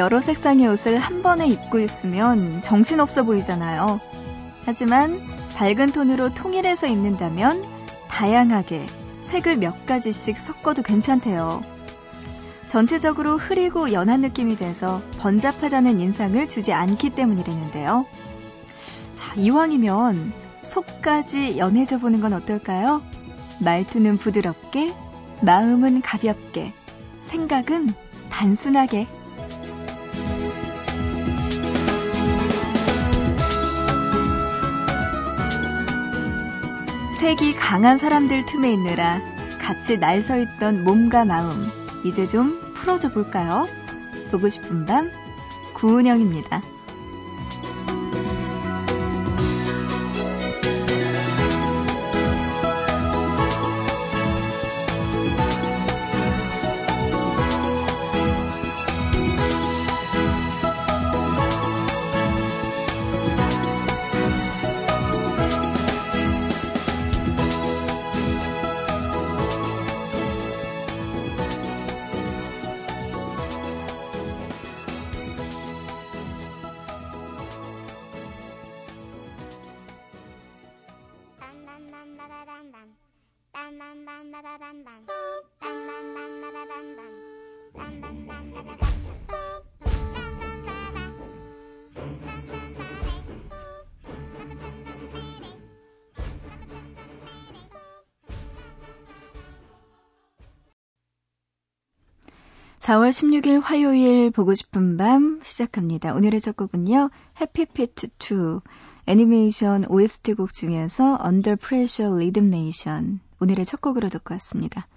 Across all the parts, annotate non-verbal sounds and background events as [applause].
여러 색상의 옷을 한 번에 입고 있으면 정신없어 보이잖아요. 하지만 밝은 톤으로 통일해서 입는다면 다양하게 색을 몇 가지씩 섞어도 괜찮대요. 전체적으로 흐리고 연한 느낌이 돼서 번잡하다는 인상을 주지 않기 때문이라는데요. 자, 이왕이면 속까지 연해져 보는 건 어떨까요? 말투는 부드럽게, 마음은 가볍게, 생각은 단순하게. 색이 강한 사람들 틈에 있느라 같이 날 서 있던 몸과 마음, 이제 좀 풀어줘 볼까요? 보고 싶은 밤, 구은영입니다. 4월 16일 화요일 보고 싶은 밤 시작합니다. 오늘의 첫 곡은요. 해피피트 2 애니메이션 OST 곡 중에서 Under Pressure Rhythm Nation 오늘의 첫 곡으로 듣고 왔습니다.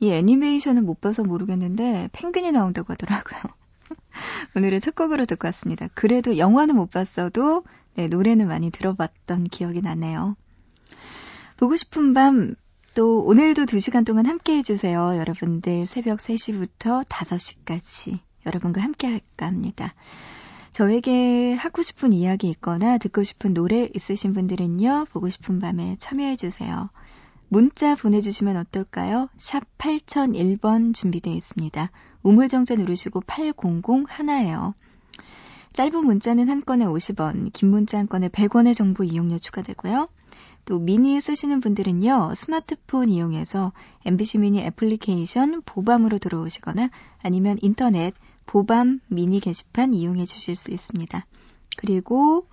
이 애니메이션은 못 봐서 모르겠는데 펭귄이 나온다고 하더라고요. [laughs] 오늘의 첫 곡으로 듣고 왔습니다. 그래도 영화는 못 봤어도 네, 노래는 많이 들어봤던 기억이 나네요. 보고 싶은 밤 또 오늘도 2시간 동안 함께 해주세요. 여러분들 새벽 3시부터 5시까지 여러분과 함께 할까 합니다. 저에게 하고 싶은 이야기 있거나 듣고 싶은 노래 있으신 분들은요, 보고 싶은 밤에 참여해주세요. 문자 보내주시면 어떨까요? 샵 8001번 준비되어 있습니다. 우물정자 누르시고 800 하나예요. 짧은 문자는 한 건에 50원, 긴 문자 한 건에 100원의 정보 이용료 추가되고요. 또 미니 쓰시는 분들은요, 스마트폰 이용해서 MBC 미니 애플리케이션 보밤으로 들어오시거나 아니면 인터넷 보밤 미니 게시판 이용해 주실 수 있습니다. 그리고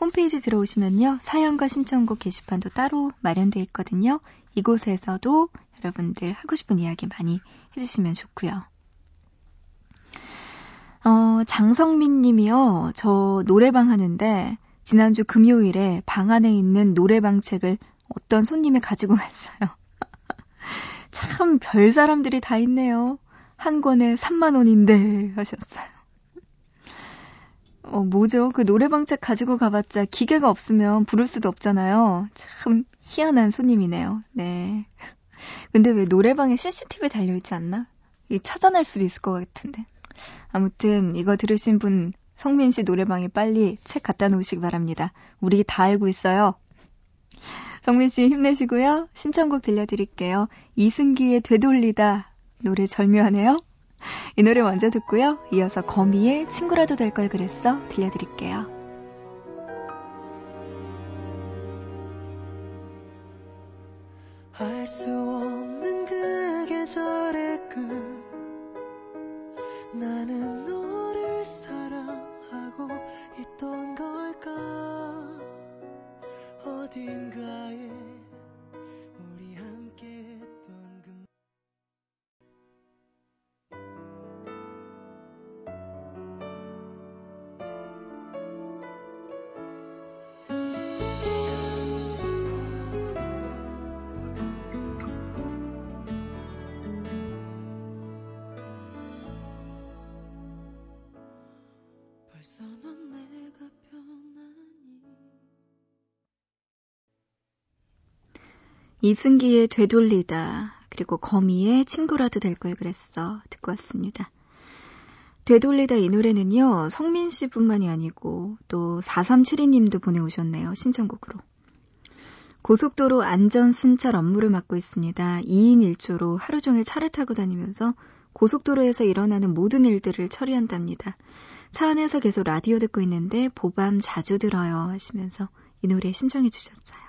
홈페이지 들어오시면요, 사연과 신청곡 게시판도 따로 마련되어 있거든요. 이곳에서도 여러분들 하고 싶은 이야기 많이 해주시면 좋고요. 어, 장성민 님이요. 저 노래방 하는데 지난주 금요일에 방 안에 있는 노래방 책을 어떤 손님이 가지고 갔어요. [laughs] 참 별 사람들이 다 있네요. 한 권에 3만 원인데 하셨어요. 어, 뭐죠? 그 노래방 책 가지고 가봤자 기계가 없으면 부를 수도 없잖아요. 참 희한한 손님이네요. 네. 근데 왜 노래방에 CCTV 달려있지 않나? 이 찾아낼 수도 있을 것 같은데. 아무튼 이거 들으신 분 성민 씨 노래방에 빨리 책 갖다 놓으시기 바랍니다. 우리 다 알고 있어요. 성민 씨 힘내시고요. 신청곡 들려드릴게요. 이승기의 되돌리다 노래 절묘하네요. 이 노래 먼저 듣고요. 이어서 거미의 친구라도 될 걸 그랬어 들려드릴게요. 알 수 없는 그 계절의 끝 나는 너 어딘 이승기의 되돌리다 그리고 거미의 친구라도 될 걸 그랬어 듣고 왔습니다. 되돌리다 이 노래는요 성민 씨뿐만이 아니고 또 4372님도 보내오셨네요 신청곡으로. 고속도로 안전 순찰 업무를 맡고 있습니다. 2인 1조로 하루 종일 차를 타고 다니면서 고속도로에서 일어나는 모든 일들을 처리한답니다. 차 안에서 계속 라디오 듣고 있는데 보밤 자주 들어요 하시면서 이 노래 신청해 주셨어요.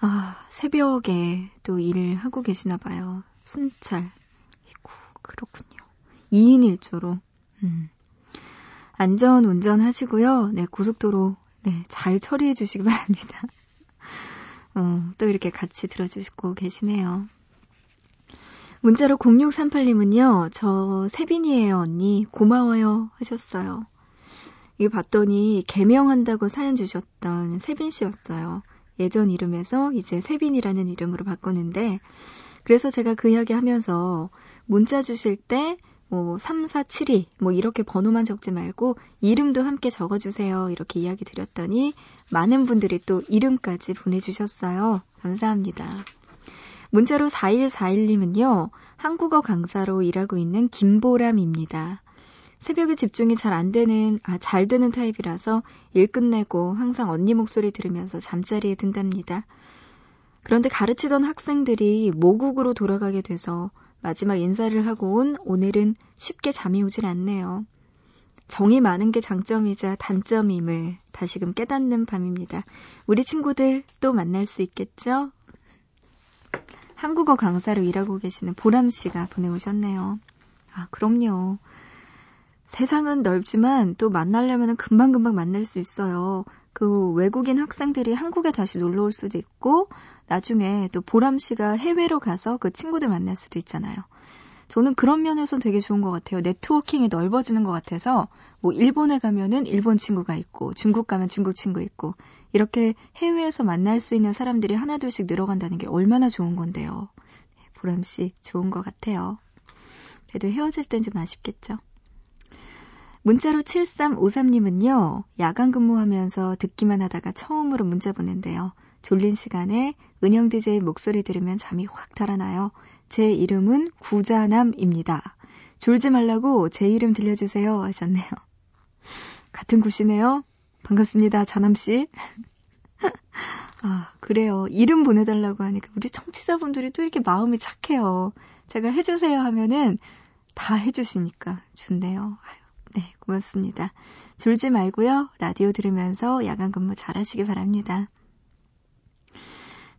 네. 아, 새벽에 또 일을 하고 계시나 봐요. 순찰. 이고 그렇군요. 2인 1조로. 음. 안전 운전하시고요. 네, 고속도로 네, 잘 처리해 주시기 [laughs] 바랍니다. 어, 또 이렇게 같이 들어주시고 계시네요. 문자로 0638님은요, 저 세빈이에요, 언니. 고마워요. 하셨어요. 이거 봤더니 개명한다고 사연 주셨던 세빈 씨였어요. 예전 이름에서 이제 세빈이라는 이름으로 바꿨는데, 그래서 제가 그 이야기 하면서 문자 주실 때, 뭐, 3472, 뭐, 이렇게 번호만 적지 말고, 이름도 함께 적어주세요. 이렇게 이야기 드렸더니, 많은 분들이 또 이름까지 보내주셨어요. 감사합니다. 문자로 4141님은요, 한국어 강사로 일하고 있는 김보람입니다. 새벽에 집중이 잘 안 되는, 아, 잘 되는 타입이라서 일 끝내고 항상 언니 목소리 들으면서 잠자리에 든답니다. 그런데 가르치던 학생들이 모국으로 돌아가게 돼서 마지막 인사를 하고 온 오늘은 쉽게 잠이 오질 않네요. 정이 많은 게 장점이자 단점임을 다시금 깨닫는 밤입니다. 우리 친구들 또 만날 수 있겠죠? 한국어 강사로 일하고 계시는 보람 씨가 보내오셨네요. 아, 그럼요. 세상은 넓지만 또 만나려면 금방금방 만날 수 있어요. 그 외국인 학생들이 한국에 다시 놀러 올 수도 있고, 나중에 또 보람 씨가 해외로 가서 그 친구들 만날 수도 있잖아요. 저는 그런 면에서 되게 좋은 것 같아요. 네트워킹이 넓어지는 것 같아서, 뭐, 일본에 가면은 일본 친구가 있고, 중국 가면 중국 친구 있고, 이렇게 해외에서 만날 수 있는 사람들이 하나둘씩 늘어간다는 게 얼마나 좋은 건데요. 네, 보람 씨, 좋은 것 같아요. 그래도 헤어질 땐 좀 아쉽겠죠. 문자로 7353님은요, 야간 근무하면서 듣기만 하다가 처음으로 문자 보낸대요. 졸린 시간에 은영 DJ 목소리 들으면 잠이 확 달아나요. 제 이름은 구자남입니다. 졸지 말라고 제 이름 들려주세요 하셨네요. 같은 구시네요. 반갑습니다. 자남씨. [laughs] 아, 그래요. 이름 보내달라고 하니까 우리 청취자분들이 또 이렇게 마음이 착해요. 제가 해주세요 하면은 다 해주시니까 좋네요. 아유, 네, 고맙습니다. 졸지 말고요. 라디오 들으면서 야간 근무 잘 하시기 바랍니다.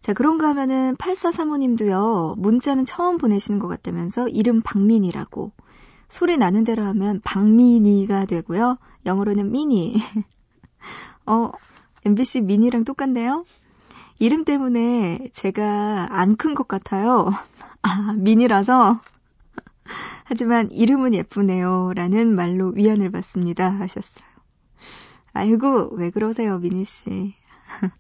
자, 그런가 하면은 8435님도요, 문자는 처음 보내시는 것 같다면서 이름 박민이라고. 소리 나는 대로 하면 박민이가 되고요. 영어로는 미니. [laughs] 어, MBC 미니랑 똑같네요? 이름 때문에 제가 안 큰 것 같아요. [laughs] 아, 미니라서. 하지만 이름은 예쁘네요. 라는 말로 위안을 받습니다. 하셨어요. 아이고, 왜 그러세요, 미니 씨. [laughs]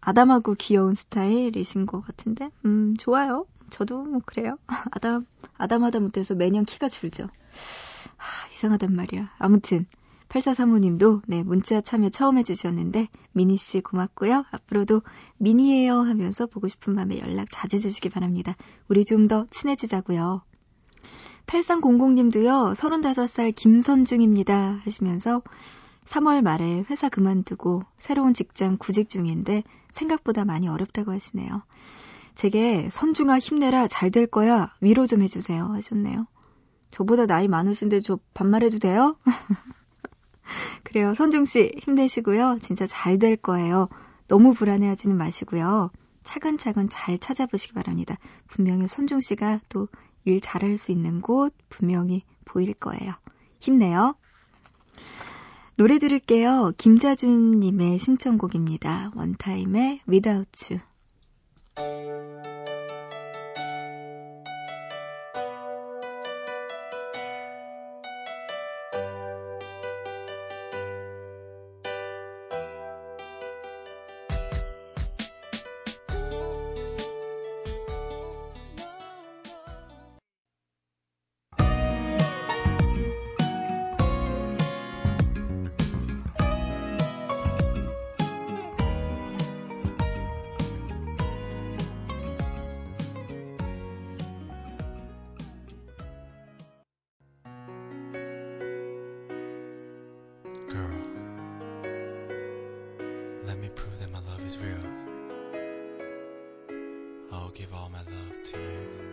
아담하고 귀여운 스타일이신 것 같은데? 음, 좋아요. 저도 뭐 그래요. [laughs] 아담, 아담하다 못해서 매년 키가 줄죠. 하, 이상하단 말이야. 아무튼, 8435님도 네, 문자 참여 처음 해주셨는데 미니 씨 고맙고요. 앞으로도 미니예요 하면서 보고 싶은 마음에 연락 자주 주시기 바랍니다. 우리 좀 더 친해지자고요. 8300님도요. 35살 김선중입니다 하시면서 3월 말에 회사 그만두고 새로운 직장 구직 중인데 생각보다 많이 어렵다고 하시네요. 제게 선중아 힘내라 잘 될 거야 위로 좀 해주세요 하셨네요. 저보다 나이 많으신데 저 반말해도 돼요? [laughs] 그래요. 선중 씨, 힘내시고요. 진짜 잘 될 거예요. 너무 불안해하지는 마시고요. 차근차근 잘 찾아보시기 바랍니다. 분명히 선중 씨가 또 일 잘할 수 있는 곳 분명히 보일 거예요. 힘내요. 노래 들을게요. 김자준님의 신청곡입니다. 원타임의 Without You. Give all my love to you.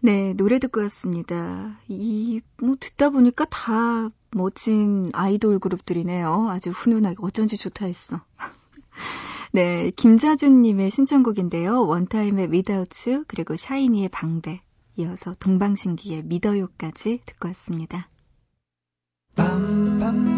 네, 노래 듣고 왔습니다. 이, 뭐, 듣다 보니까 다 멋진 아이돌 그룹들이네요. 아주 훈훈하게. 어쩐지 좋다 했어. [laughs] 네, 김자준님의 신청곡인데요. 원타임의 Without You, 그리고 샤이니의 방배, 이어서 동방신기의 믿어요까지 듣고 왔습니다. 밤밤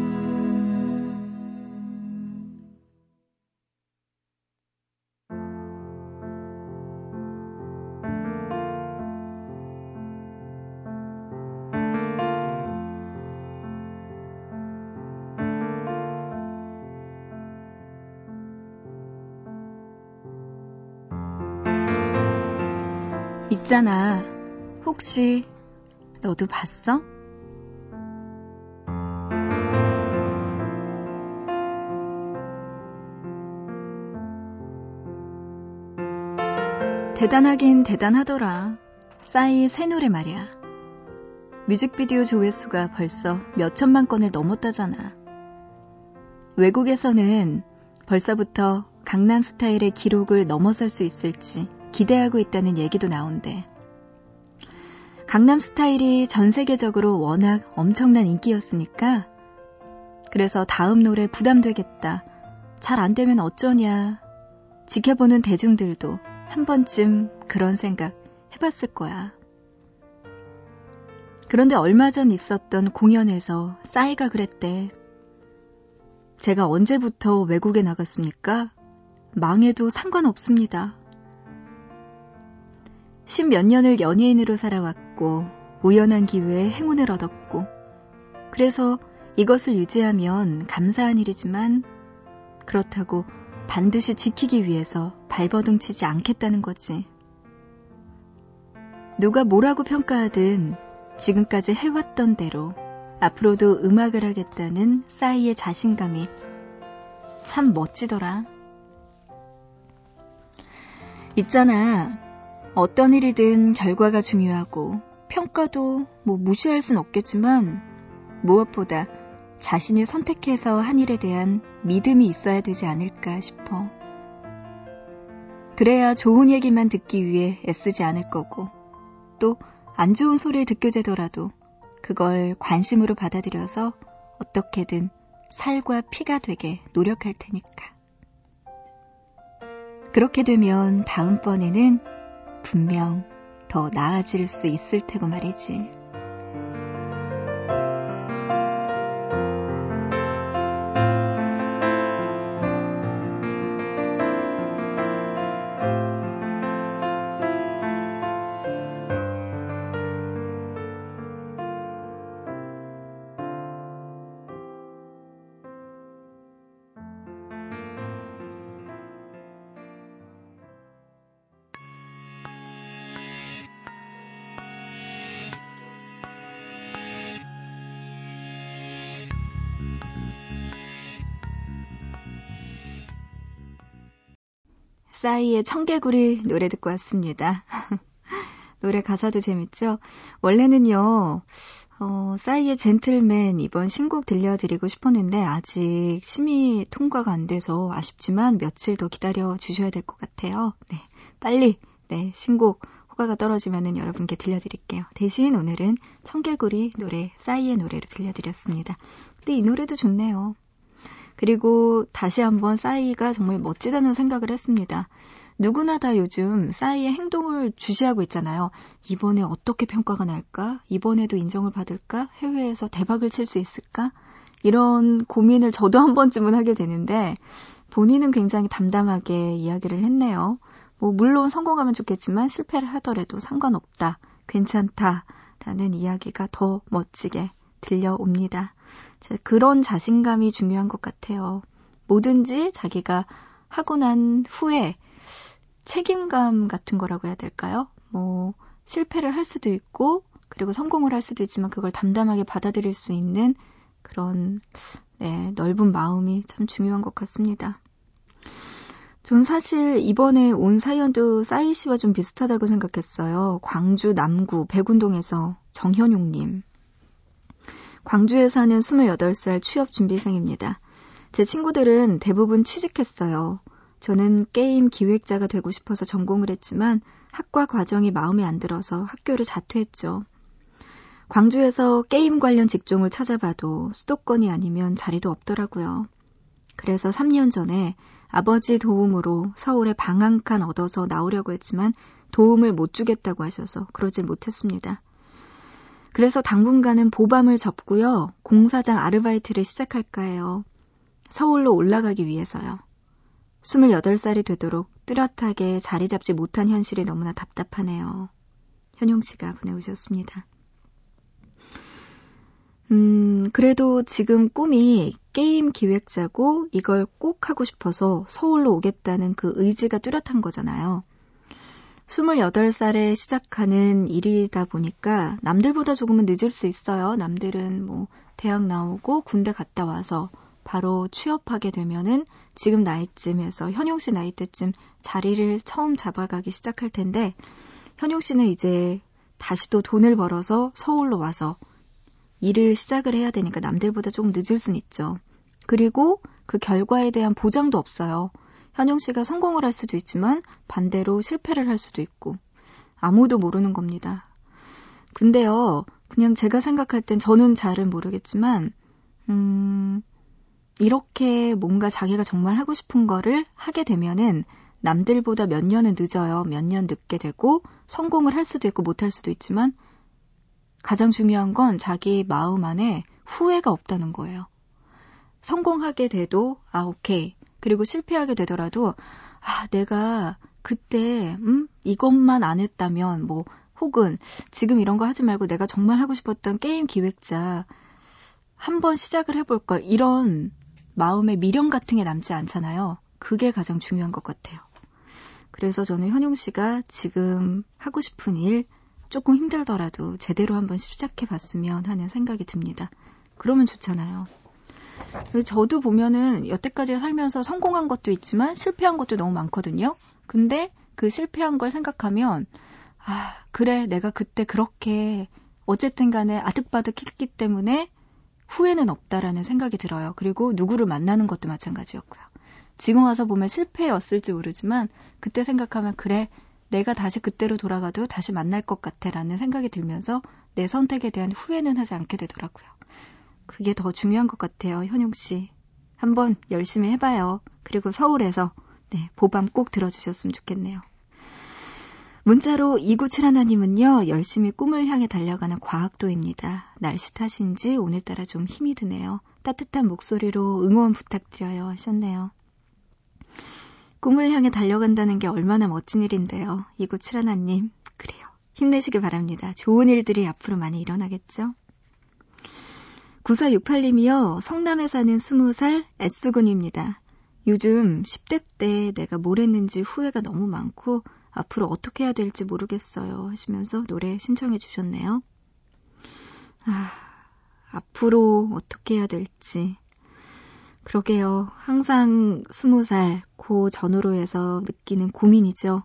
있잖아. 혹시 너도 봤어? 대단하긴 대단하더라. 싸이 새 노래 말이야. 뮤직비디오 조회수가 벌써 몇 천만 건을 넘었다잖아. 외국에서는 벌써부터 강남 스타일의 기록을 넘어설 수 있을지 기대하고 있다는 얘기도 나온대. 강남 스타일이 전 세계적으로 워낙 엄청난 인기였으니까 그래서 다음 노래 부담되겠다. 잘 안 되면 어쩌냐. 지켜보는 대중들도 한 번쯤 그런 생각 해봤을 거야. 그런데 얼마 전 있었던 공연에서 싸이가 그랬대. 제가 언제부터 외국에 나갔습니까? 망해도 상관없습니다. 십몇 년을 연예인으로 살아왔고 우연한 기회에 행운을 얻었고 그래서 이것을 유지하면 감사한 일이지만 그렇다고 반드시 지키기 위해서 발버둥 치지 않겠다는 거지. 누가 뭐라고 평가하든 지금까지 해왔던 대로 앞으로도 음악을 하겠다는 싸이의 자신감이 참 멋지더라. 있잖아. 어떤 일이든 결과가 중요하고 평가도 뭐 무시할 순 없겠지만 무엇보다 자신이 선택해서 한 일에 대한 믿음이 있어야 되지 않을까 싶어. 그래야 좋은 얘기만 듣기 위해 애쓰지 않을 거고 또 안 좋은 소리를 듣게 되더라도 그걸 관심으로 받아들여서 어떻게든 살과 피가 되게 노력할 테니까. 그렇게 되면 다음번에는 분명 더 나아질 수 있을 테고 말이지. 싸이의 청개구리 노래 듣고 왔습니다. [laughs] 노래 가사도 재밌죠? 원래는요, 어, 싸이의 젠틀맨 이번 신곡 들려드리고 싶었는데 아직 심의 통과가 안 돼서 아쉽지만 며칠 더 기다려 주셔야 될 것 같아요. 네. 빨리, 네, 신곡 호가가 떨어지면은 여러분께 들려드릴게요. 대신 오늘은 청개구리 노래, 싸이의 노래로 들려드렸습니다. 근데 이 노래도 좋네요. 그리고 다시 한번 싸이가 정말 멋지다는 생각을 했습니다. 누구나 다 요즘 싸이의 행동을 주시하고 있잖아요. 이번에 어떻게 평가가 날까? 이번에도 인정을 받을까? 해외에서 대박을 칠 수 있을까? 이런 고민을 저도 한 번쯤은 하게 되는데 본인은 굉장히 담담하게 이야기를 했네요. 뭐 물론 성공하면 좋겠지만 실패를 하더라도 상관없다. 괜찮다. 라는 이야기가 더 멋지게 들려옵니다. 그런 자신감이 중요한 것 같아요. 뭐든지 자기가 하고 난 후에 책임감 같은 거라고 해야 될까요? 뭐, 실패를 할 수도 있고, 그리고 성공을 할 수도 있지만 그걸 담담하게 받아들일 수 있는 그런 네, 넓은 마음이 참 중요한 것 같습니다. 전 사실 이번에 온 사연도 싸이 씨와 좀 비슷하다고 생각했어요. 광주 남구 백운동에서 정현용님. 광주에 사는 28살 취업 준비생입니다. 제 친구들은 대부분 취직했어요. 저는 게임 기획자가 되고 싶어서 전공을 했지만 학과 과정이 마음에 안 들어서 학교를 자퇴했죠. 광주에서 게임 관련 직종을 찾아봐도 수도권이 아니면 자리도 없더라고요. 그래서 3년 전에 아버지 도움으로 서울에 방 한 칸 얻어서 나오려고 했지만 도움을 못 주겠다고 하셔서 그러질 못했습니다. 그래서 당분간은 보밤을 접고요. 공사장 아르바이트를 시작할까 해요. 서울로 올라가기 위해서요. 28살이 되도록 뚜렷하게 자리 잡지 못한 현실이 너무나 답답하네요. 현용 씨가 보내오셨습니다. 음, 그래도 지금 꿈이 게임 기획자고 이걸 꼭 하고 싶어서 서울로 오겠다는 그 의지가 뚜렷한 거잖아요. 28살에 시작하는 일이다 보니까 남들보다 조금은 늦을 수 있어요. 남들은 뭐 대학 나오고 군대 갔다 와서 바로 취업하게 되면은 지금 나이쯤에서 현용 씨 나이 때쯤 자리를 처음 잡아가기 시작할 텐데 현용 씨는 이제 다시 또 돈을 벌어서 서울로 와서 일을 시작을 해야 되니까 남들보다 조금 늦을 순 있죠. 그리고 그 결과에 대한 보장도 없어요. 현용 씨가 성공을 할 수도 있지만 반대로 실패를 할 수도 있고 아무도 모르는 겁니다. 근데요, 그냥 제가 생각할 땐 저는 잘은 모르겠지만, 음, 이렇게 뭔가 자기가 정말 하고 싶은 거를 하게 되면은 남들보다 몇 년은 늦어요. 몇 년 늦게 되고 성공을 할 수도 있고 못할 수도 있지만 가장 중요한 건 자기 마음 안에 후회가 없다는 거예요. 성공하게 돼도, 아, 오케이. 그리고 실패하게 되더라도, 아, 내가 그때, 음, 이것만 안 했다면, 뭐, 혹은 지금 이런 거 하지 말고 내가 정말 하고 싶었던 게임 기획자 한번 시작을 해볼 걸. 이런 마음의 미련 같은 게 남지 않잖아요. 그게 가장 중요한 것 같아요. 그래서 저는 현용 씨가 지금 하고 싶은 일, 조금 힘들더라도 제대로 한번 시작해 봤으면 하는 생각이 듭니다. 그러면 좋잖아요. 저도 보면은 여태까지 살면서 성공한 것도 있지만 실패한 것도 너무 많거든요. 근데 그 실패한 걸 생각하면 아, 그래, 내가 그때 그렇게 어쨌든 간에 아득바득 했기 때문에 후회는 없다라는 생각이 들어요. 그리고 누구를 만나는 것도 마찬가지였고요. 지금 와서 보면 실패였을지 모르지만 그때 생각하면 그래, 내가 다시 그때로 돌아가도 다시 만날 것 같아 라는 생각이 들면서 내 선택에 대한 후회는 하지 않게 되더라고요. 그게 더 중요한 것 같아요, 현용 씨. 한번 열심히 해봐요. 그리고 서울에서 네, 보밤 꼭 들어주셨으면 좋겠네요. 문자로 2971님은요, 열심히 꿈을 향해 달려가는 과학도입니다. 날씨 탓인지 오늘따라 좀 힘이 드네요. 따뜻한 목소리로 응원 부탁드려요 하셨네요. 꿈을 향해 달려간다는 게 얼마나 멋진 일인데요. 이구칠하나님, 그래요. 힘내시길 바랍니다. 좋은 일들이 앞으로 많이 일어나겠죠? 9468님이요. 성남에 사는 20살 S군입니다. 요즘 10대 때 내가 뭘 했는지 후회가 너무 많고 앞으로 어떻게 해야 될지 모르겠어요 하시면서 노래 신청해 주셨네요. 아, 앞으로 어떻게 해야 될지 그러게요. 항상 스무 살, 고 전후로 해서 느끼는 고민이죠.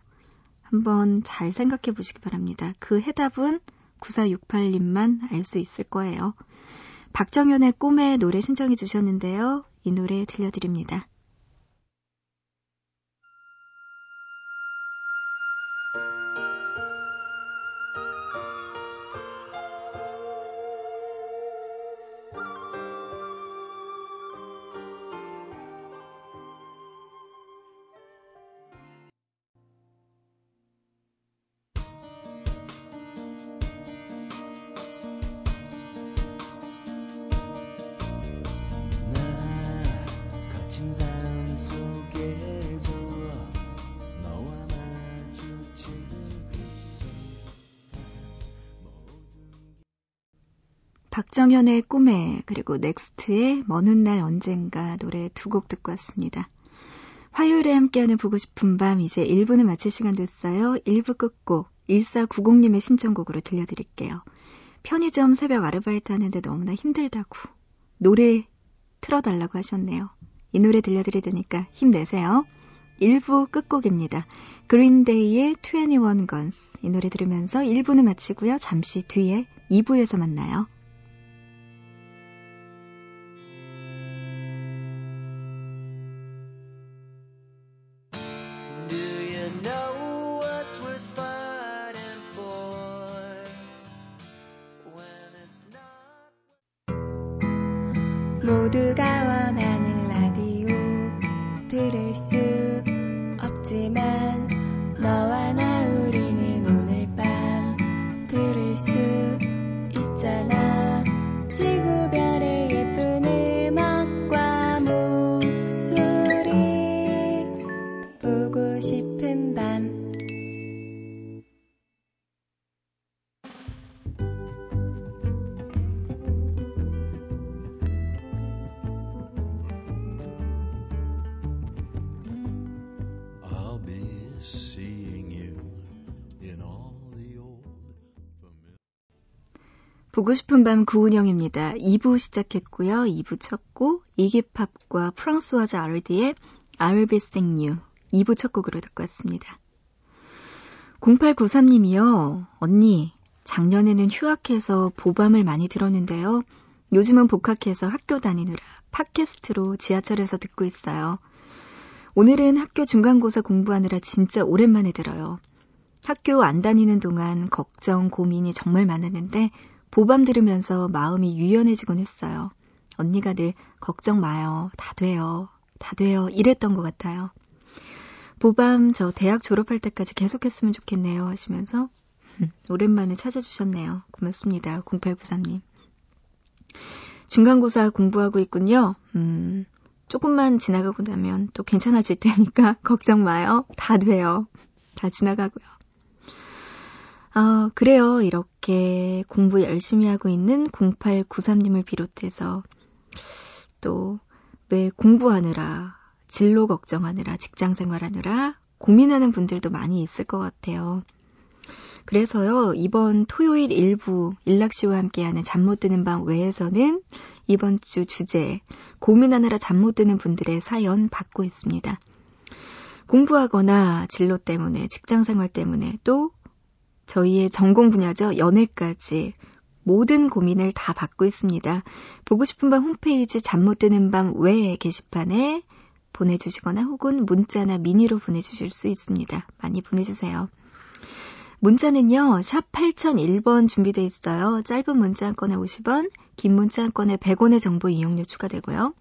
한번 잘 생각해 보시기 바랍니다. 그 해답은 9468님만 알 수 있을 거예요. 박정현의 꿈의 노래 신청해 주셨는데요. 이 노래 들려드립니다. 박정현의 꿈에 그리고 넥스트의 먼 훗날 언젠가 노래 두 곡 듣고 왔습니다. 화요일에 함께하는 보고 싶은 밤 이제 1부는 마칠 시간 됐어요. 1부 끝곡 1490님의 신청곡으로 들려드릴게요. 편의점 새벽 아르바이트 하는데 너무나 힘들다고 노래 틀어달라고 하셨네요. 이 노래 들려드리니까 힘내세요. 1부 끝곡입니다. 그린데이의 21 Guns 이 노래 들으면서 1부는 마치고요. 잠시 뒤에 2부에서 만나요. 보고 싶은 밤 구은영입니다. 2부 시작했고요. 2부 첫 곡, 이기팝과 프랑스와자 아르디의 I'll be sing you. 2부 첫 곡으로 듣고 왔습니다. 0893님이요. 언니, 작년에는 휴학해서 보밤을 많이 들었는데요. 요즘은 복학해서 학교 다니느라 팟캐스트로 지하철에서 듣고 있어요. 오늘은 학교 중간고사 공부하느라 진짜 오랜만에 들어요. 학교 안 다니는 동안 걱정, 고민이 정말 많았는데 보밤 들으면서 마음이 유연해지곤 했어요. 언니가 늘 걱정 마요. 다 돼요. 다 돼요. 이랬던 것 같아요. 보밤 저 대학 졸업할 때까지 계속했으면 좋겠네요 하시면서 [laughs] 오랜만에 찾아주셨네요. 고맙습니다. 0893님. 중간고사 공부하고 있군요. 음, 조금만 지나가고 나면 또 괜찮아질 테니까 [laughs] 걱정 마요. 다 돼요. 다 지나가고요. 아, 그래요. 이렇게 공부 열심히 하고 있는 0893님을 비롯해서 또 왜 공부하느라, 진로 걱정하느라, 직장 생활하느라 고민하는 분들도 많이 있을 것 같아요. 그래서요, 이번 토요일 일부 일락 씨와 함께하는 잠 못 드는 밤 외에서는 이번 주 주제, 고민하느라 잠 못 드는 분들의 사연 받고 있습니다. 공부하거나 진로 때문에, 직장 생활 때문에 또 저희의 전공 분야죠. 연애까지 모든 고민을 다 받고 있습니다. 보고 싶은 밤 홈페이지 잠 못 드는 밤 외 게시판에 보내주시거나 혹은 문자나 미니로 보내주실 수 있습니다. 많이 보내주세요. 문자는요, 샵 8001번 준비되어 있어요. 짧은 문자 한 건에 50원, 긴 문자 한 건에 100원의 정보 이용료 추가되고요.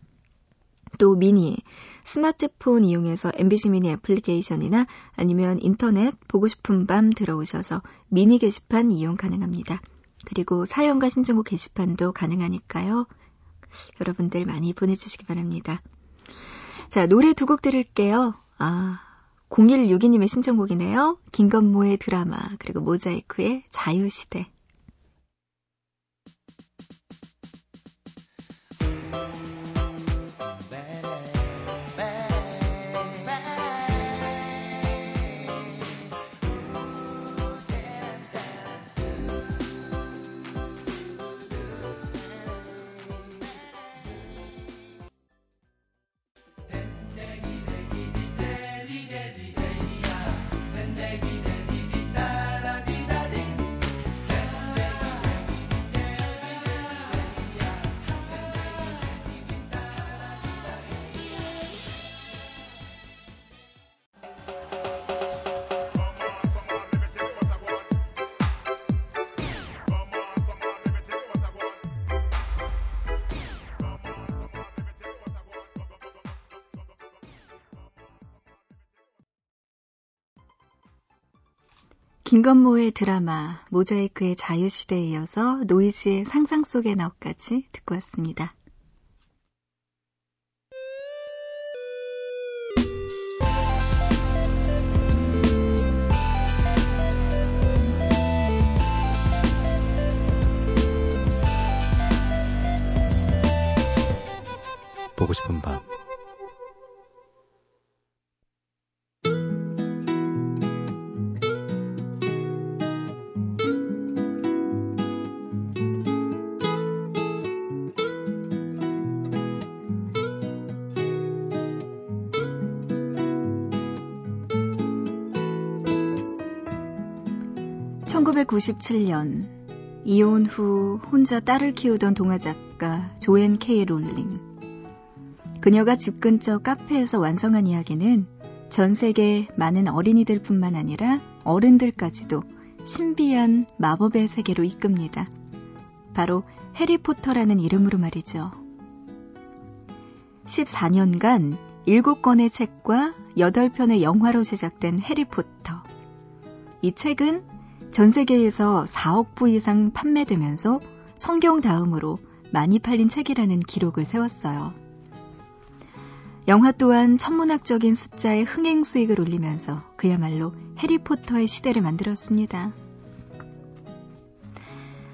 또 미니, 스마트폰 이용해서 MBC 미니 애플리케이션이나 아니면 인터넷 보고 싶은 밤 들어오셔서 미니 게시판 이용 가능합니다. 그리고 사연과 신청곡 게시판도 가능하니까요. 여러분들 많이 보내주시기 바랍니다. 자, 노래 두 곡 들을게요. 아, 0162님의 신청곡이네요. 김건모의 드라마, 그리고 모자이크의 자유시대. 김건모의 드라마 모자이크의 자유시대에 이어서 노이즈의 상상 속의 너까지 듣고 왔습니다. 1997년 이혼 후 혼자 딸을 키우던 동화 작가 조앤 케이 롤링. 그녀가 집 근처 카페에서 완성한 이야기는 전 세계 많은 어린이들뿐만 아니라 어른들까지도 신비한 마법의 세계로 이끕니다. 바로 해리포터라는 이름으로 말이죠. 14년간 7권의 책과 8편의 영화로 제작된 해리포터. 이 책은 전 세계에서 4억 부 이상 판매되면서 성경 다음으로 많이 팔린 책이라는 기록을 세웠어요. 영화 또한 천문학적인 숫자의 흥행 수익을 올리면서 그야말로 해리포터의 시대를 만들었습니다.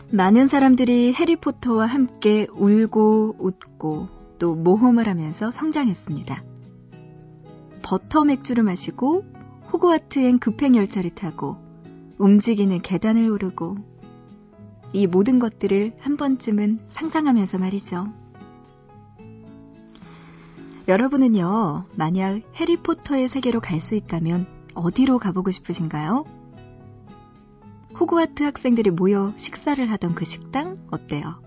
많은 사람들이 해리포터와 함께 울고 웃고 또 모험을 하면서 성장했습니다. 버터 맥주를 마시고 호그와트행 급행 열차를 타고 움직이는 계단을 오르고 이 모든 것들을 한 번쯤은 상상하면서 말이죠. 여러분은요, 만약 해리포터의 세계로 갈 수 있다면 어디로 가보고 싶으신가요? 호그와트 학생들이 모여 식사를 하던 그 식당 어때요?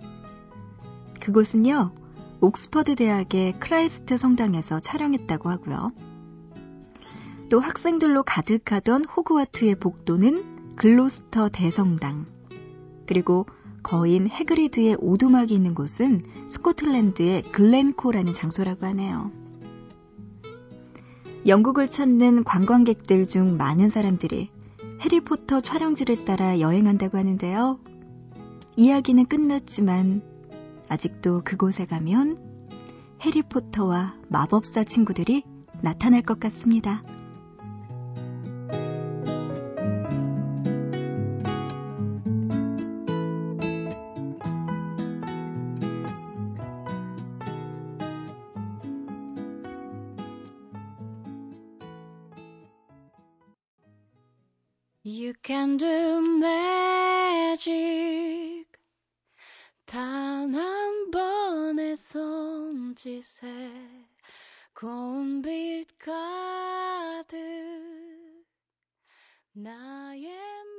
그곳은요, 옥스퍼드 대학의 크라이스트 성당에서 촬영했다고 하고요. 또 학생들로 가득하던 호그와트의 복도는 글로스터 대성당, 그리고 거인 해그리드의 오두막이 있는 곳은 스코틀랜드의 글렌코라는 장소라고 하네요. 영국을 찾는 관광객들 중 많은 사람들이 해리포터 촬영지를 따라 여행한다고 하는데요. 이야기는 끝났지만 아직도 그곳에 가면 해리포터와 마법사 친구들이 나타날 것 같습니다. Do magic 단 한 번의 손짓에 고운 빛 가득 나의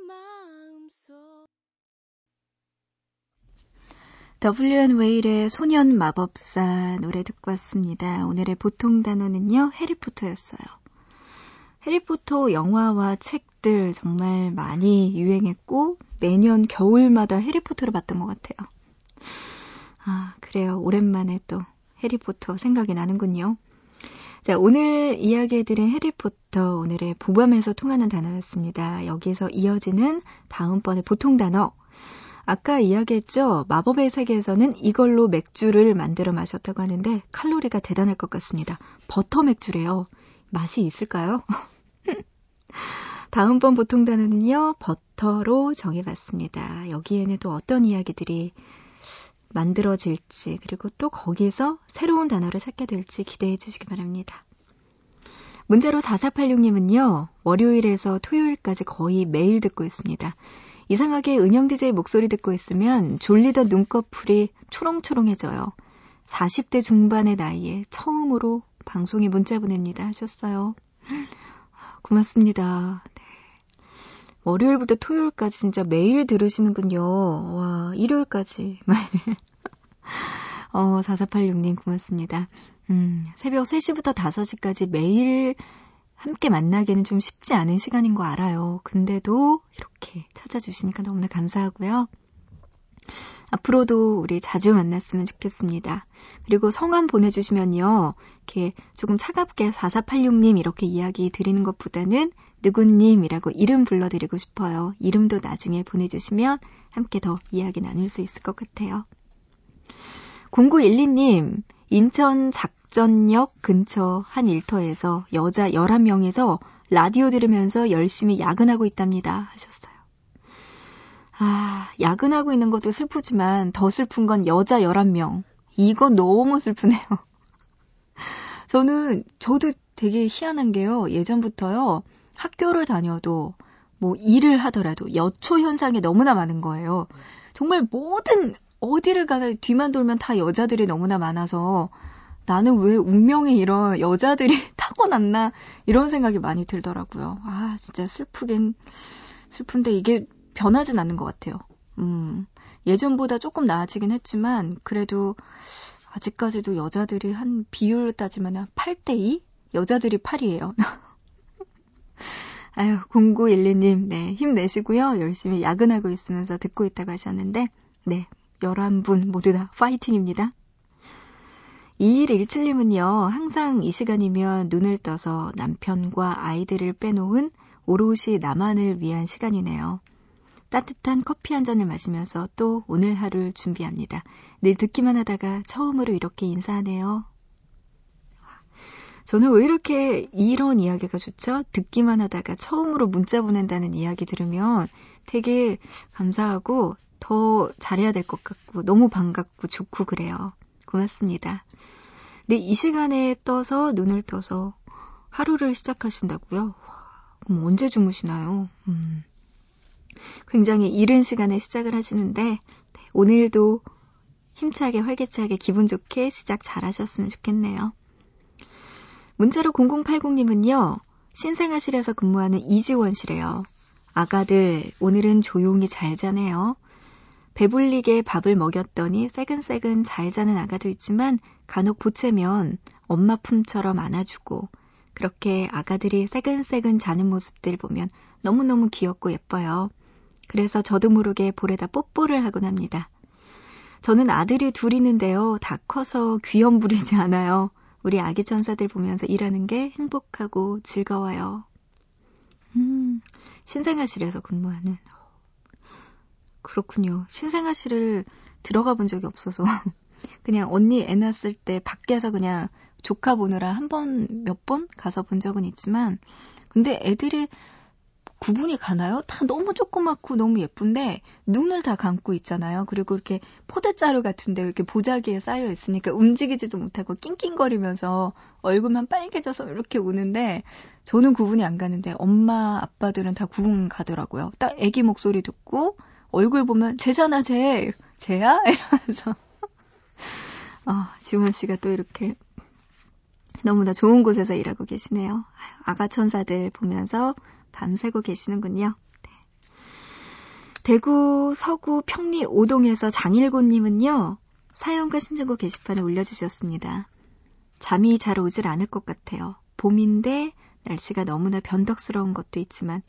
마음속 WN 웨일의 소년 마법사 노래 듣고 왔습니다. 오늘의 보통 단어는요, 해리포터였어요. 해리포터 영화와 책 들 정말 많이 유행했고 매년 겨울마다 해리포터를 봤던 것 같아요. 아, 그래요. 오랜만에 또 해리포터 생각이 나는군요. 자, 오늘 이야기해드린 해리포터 오늘의 보밤에서 통하는 단어였습니다. 여기서 이어지는 다음번에 보통 단어. 아까 이야기했죠? 마법의 세계에서는 이걸로 맥주를 만들어 마셨다고 하는데 칼로리가 대단할 것 같습니다. 버터 맥주래요. 맛이 있을까요? [laughs] 다음번 보통 단어는요, 버터로 정해봤습니다. 여기에는 또 어떤 이야기들이 만들어질지, 그리고 또 거기에서 새로운 단어를 찾게 될지 기대해 주시기 바랍니다. 문자로 4486님은요, 월요일에서 토요일까지 거의 매일 듣고 있습니다. 이상하게 은영 DJ 목소리 듣고 있으면 졸리던 눈꺼풀이 초롱초롱해져요. 40대 중반의 나이에 처음으로 방송에 문자 보냅니다 하셨어요. 고맙습니다. 네. 월요일부터 토요일까지 진짜 매일 들으시는군요. 와, 일요일까지. [laughs] 어, 4486님 고맙습니다. 음, 새벽 3시부터 5시까지 매일 함께 만나기는 좀 쉽지 않은 시간인 거 알아요. 근데도 이렇게 찾아주시니까 너무나 감사하고요. 앞으로도 우리 자주 만났으면 좋겠습니다. 그리고 성함 보내주시면요. 이렇게 조금 차갑게 4486님 이렇게 이야기 드리는 것보다는 누구님이라고 이름 불러드리고 싶어요. 이름도 나중에 보내주시면 함께 더 이야기 나눌 수 있을 것 같아요. 0912님, 인천 작전역 근처 한 일터에서 여자 11명에서 라디오 들으면서 열심히 야근하고 있답니다. 하셨어요. 아, 야근하고 있는 것도 슬프지만 더 슬픈 건 여자 11명. 이거 너무 슬프네요. [laughs] 저는, 저도 되게 희한한 게요. 예전부터요. 학교를 다녀도 뭐 일을 하더라도 여초 현상이 너무나 많은 거예요. 정말 모든 어디를 가나 뒤만 돌면 다 여자들이 너무나 많아서 나는 왜 운명에 이런 여자들이 [laughs] 타고났나 이런 생각이 많이 들더라고요. 아 진짜 슬프긴 슬픈데 이게 변하진 않는 것 같아요. 음, 예전보다 조금 나아지긴 했지만, 그래도 아직까지도 여자들이 한 비율로 따지면 한 8대 2? 여자들이 8이에요. [laughs] 아유, 0912님, 네, 힘내시고요. 열심히 야근하고 있으면서 듣고 있다고 하셨는데, 네, 11분 모두 다 파이팅입니다. 2117님은요, 항상 이 시간이면 눈을 떠서 남편과 아이들을 빼놓은 오롯이 나만을 위한 시간이네요. 따뜻한 커피 한 잔을 마시면서 또 오늘 하루를 준비합니다. 늘 듣기만 하다가 처음으로 이렇게 인사하네요. 저는 왜 이렇게 이런 이야기가 좋죠? 듣기만 하다가 처음으로 문자 보낸다는 이야기 들으면 되게 감사하고 더 잘해야 될 것 같고 너무 반갑고 좋고 그래요. 고맙습니다. 근데 이 시간에 떠서 눈을 떠서 하루를 시작하신다고요? 그럼 언제 주무시나요? 음. 굉장히 이른 시간에 시작을 하시는데 네, 오늘도 힘차게 활기차게 기분 좋게 시작 잘 하셨으면 좋겠네요. 문자로 0080님은요. 신생아실에서 근무하는 이지원씨래요. 아가들 오늘은 조용히 잘 자네요. 배불리게 밥을 먹였더니 새근새근 잘 자는 아가도 있지만 간혹 보채면 엄마 품처럼 안아주고 그렇게 아가들이 새근새근 자는 모습들 보면 너무너무 귀엽고 예뻐요. 그래서 저도 모르게 볼에다 뽀뽀를 하곤 합니다. 저는 아들이 둘 있는데요. 다 커서 귀염 부리지 않아요. 우리 아기 천사들 보면서 일하는 게 행복하고 즐거워요. 음, 신생아실에서 근무하는. 그렇군요. 신생아실을 들어가 본 적이 없어서. [laughs] 그냥 언니 애 낳았을 때 밖에서 그냥 조카 보느라 한 번, 몇 번 가서 본 적은 있지만, 근데 애들이 구분이 가나요? 다 너무 조그맣고 너무 예쁜데 눈을 다 감고 있잖아요. 그리고 이렇게 포대자루 같은데 이렇게 보자기에 쌓여 있으니까 움직이지도 못하고 낑낑거리면서 얼굴만 빨개져서 이렇게 우는데 저는 구분이 안 가는데 엄마 아빠들은 다 구분 가더라고요. 딱 애기 목소리 듣고 얼굴 보면 쟤잖아 쟤 쟤야 이러면서 아 지원 씨가 또 이렇게 너무나 좋은 곳에서 일하고 계시네요. 아가 천사들 보면서 밤새고 계시는군요. 네. 대구 서구 평리 오동에서 장일곤님은요, 사연과 신청곡 게시판에 올려주셨습니다. 잠이 잘 오질 않을 것 같아요. 봄인데 날씨가 너무나 변덕스러운 것도 있지만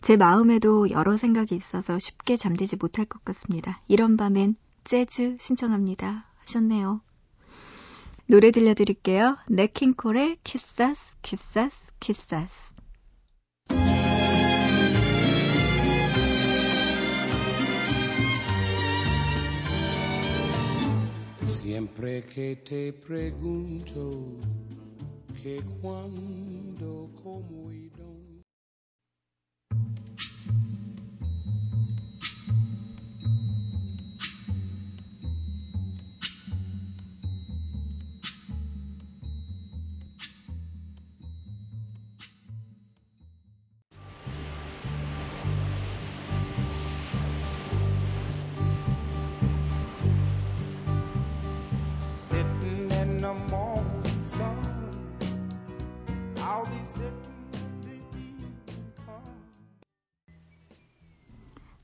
제 마음에도 여러 생각이 있어서 쉽게 잠들지 못할 것 같습니다. 이런 밤엔 재즈 신청합니다. 하셨네요. 노래 들려드릴게요. 냇 킹 콜의 Quizás, Quizás, Quizás. Siempre que te pregunto que cuando, cómo y dónde.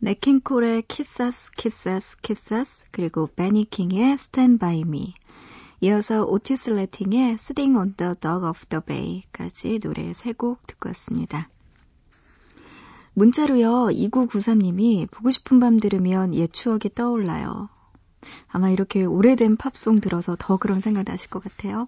냇 킹 콜의 Quizás Quizás Quizás 그리고 벤 E. 킹의 By Me 이어서 오티스 레딩의 Sitting on the Dock of the Bay까지 노래 세 곡 듣고 왔습니다. 문자로요 2993님이 보고 싶은 밤 들으면 옛 추억이 떠올라요. 아마 이렇게 오래된 팝송 들어서 더 그런 생각 나실 것 같아요.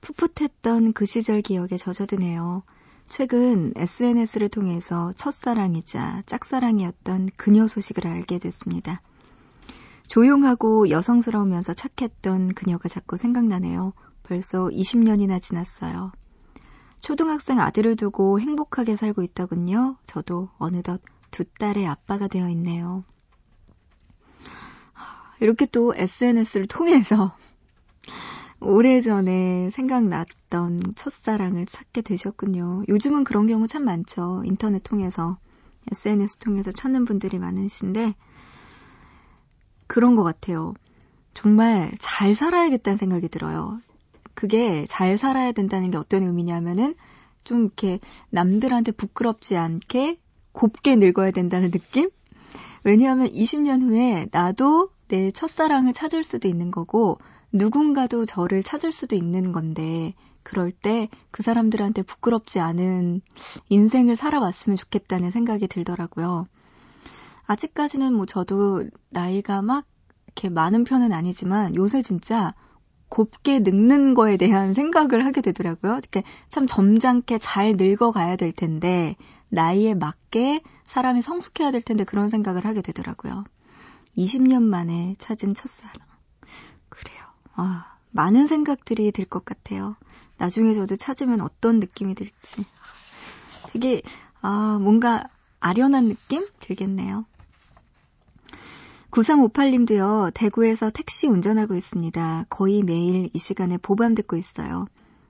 풋풋했던 그 시절 기억에 젖어드네요. 최근 SNS를 통해서 첫사랑이자 짝사랑이었던 그녀 소식을 알게 됐습니다. 조용하고 여성스러우면서 착했던 그녀가 자꾸 생각나네요. 벌써 20년이나 지났어요. 초등학생 아들을 두고 행복하게 살고 있더군요. 저도 어느덧 두 딸의 아빠가 되어 있네요. 이렇게 또 SNS를 통해서 오래전에 생각났던 첫사랑을 찾게 되셨군요. 요즘은 그런 경우 참 많죠. 인터넷 통해서, SNS 통해서 찾는 분들이 많으신데, 그런 것 같아요. 정말 잘 살아야겠다는 생각이 들어요. 그게 잘 살아야 된다는 게 어떤 의미냐면은 좀 이렇게 남들한테 부끄럽지 않게 곱게 늙어야 된다는 느낌? 왜냐하면 20년 후에 나도 내 첫사랑을 찾을 수도 있는 거고, 누군가도 저를 찾을 수도 있는 건데, 그럴 때 그 사람들한테 부끄럽지 않은 인생을 살아왔으면 좋겠다는 생각이 들더라고요. 아직까지는 뭐 저도 나이가 막 이렇게 많은 편은 아니지만 요새 진짜 곱게 늙는 거에 대한 생각을 하게 되더라고요. 이렇게 참 점잖게 잘 늙어가야 될 텐데 나이에 맞게 사람이 성숙해야 될 텐데 그런 생각을 하게 되더라고요. 20년 만에 찾은 첫사랑. 그래요. 아, 많은 생각들이 들 것 같아요. 나중에 저도 찾으면 어떤 느낌이 들지. 되게, 아, 뭔가 아련한 느낌 들겠네요. 9358님도요, 대구에서 택시 운전하고 있습니다. 거의 매일 이 시간에 보밤 듣고 있어요.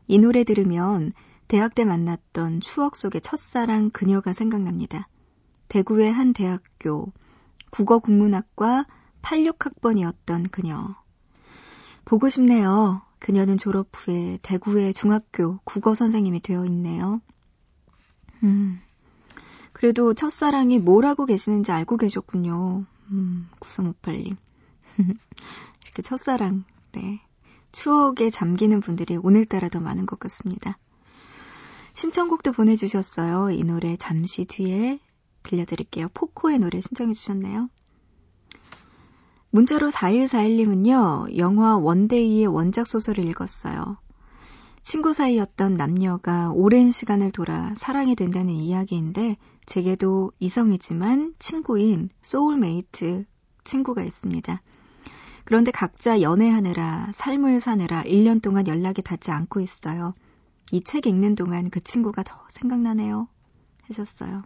이 노래 들으면 대학 때 만났던 추억 속의 첫사랑 그녀가 생각납니다. 대구의 한 대학교 국어 국문학과 86학번이었던 그녀. 보고 싶네요. 그녀는 졸업 후에 대구의 중학교 국어 선생님이 되어 있네요. 음. 그래도 첫사랑이 뭘 하고 계시는지 알고 계셨군요. 음, 9358님. [laughs] 이렇게 첫사랑, 네. 추억에 잠기는 분들이 오늘따라 더 많은 것 같습니다. 신청곡도 보내주셨어요. 이 노래 잠시 뒤에 들려드릴게요. 포코의 노래 신청해 주셨네요. 문자로 4141님은요, 영화 One Day의 원작 소설을 읽었어요. 친구 사이였던 남녀가 오랜 시간을 돌아 사랑이 된다는 이야기인데, 제게도 이성이지만 친구인 소울메이트 친구가 있습니다. 그런데 각자 연애하느라 삶을 사느라 1년 동안 연락이 닿지 않고 있어요. 이 책 읽는 동안 그 친구가 더 생각나네요. 하셨어요.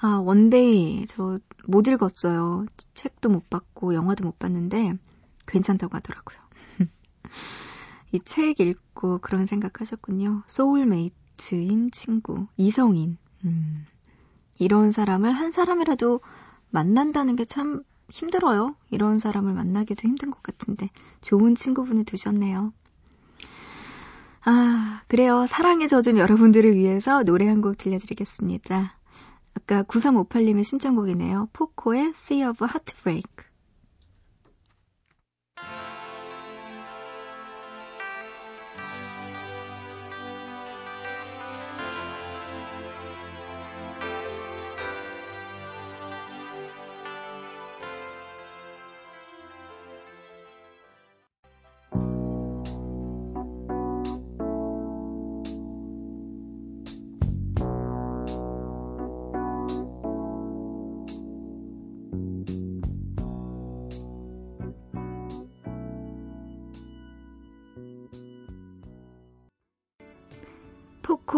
아, One Day 저 못 읽었어요. 책도 못 봤고 영화도 못 봤는데 괜찮다고 하더라고요. [laughs] 이 책 읽고 그런 생각하셨군요. soulmate인 친구, 이성인. 음, 이런 사람을 한 사람이라도 만난다는 게 참 힘들어요. 이런 사람을 만나기도 힘든 것 같은데 좋은 친구분을 두셨네요. 아, 그래요. 사랑에 젖은 여러분들을 위해서 노래 한 곡 들려드리겠습니다. 아까 9358님의 신청곡이네요. 포코의 Sea of Heartbreak.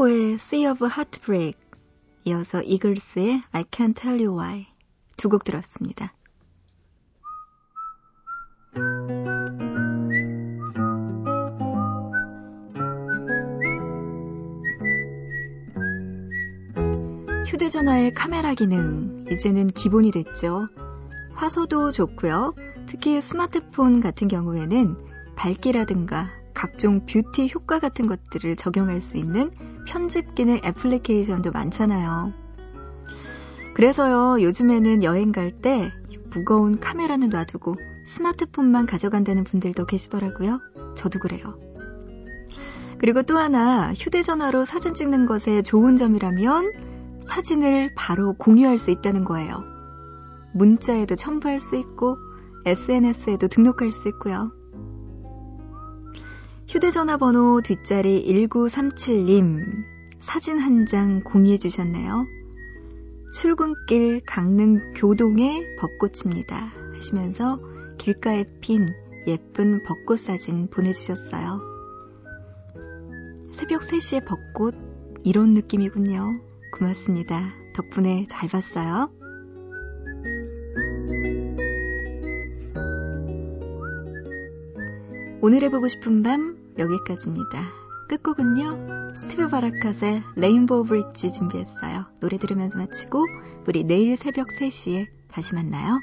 포코의 Sea of Heartbreak, 이어서 이글스의 I Can't Tell You Why 두 곡 들었습니다. 휴대전화의 카메라 기능, 이제는 기본이 됐죠. 화소도 좋고요. 특히 스마트폰 같은 경우에는 밝기라든가 각종 뷰티 효과 같은 것들을 적용할 수 있는 편집 기능 애플리케이션도 많잖아요. 그래서요, 요즘에는 여행 갈 때 무거운 카메라는 놔두고 스마트폰만 가져간다는 분들도 계시더라고요. 저도 그래요. 그리고 또 하나, 휴대전화로 사진 찍는 것의 좋은 점이라면 사진을 바로 공유할 수 있다는 거예요. 문자에도 첨부할 수 있고, SNS에도 등록할 수 있고요. 휴대전화 번호 뒷자리 1937님 사진 한 장 공유해 주셨네요. 출근길 강릉 교동의 벚꽃입니다. 하시면서 길가에 핀 예쁜 벚꽃 사진 보내주셨어요. 새벽 3시에 벚꽃 이런 느낌이군요. 고맙습니다. 덕분에 잘 봤어요. 오늘 해보고 싶은 밤 여기까지입니다. 끝곡은요. 스티브 바라카의 레인보우 브릿지 준비했어요. 노래 들으면서 마치고 우리 내일 새벽 3시에 다시 만나요.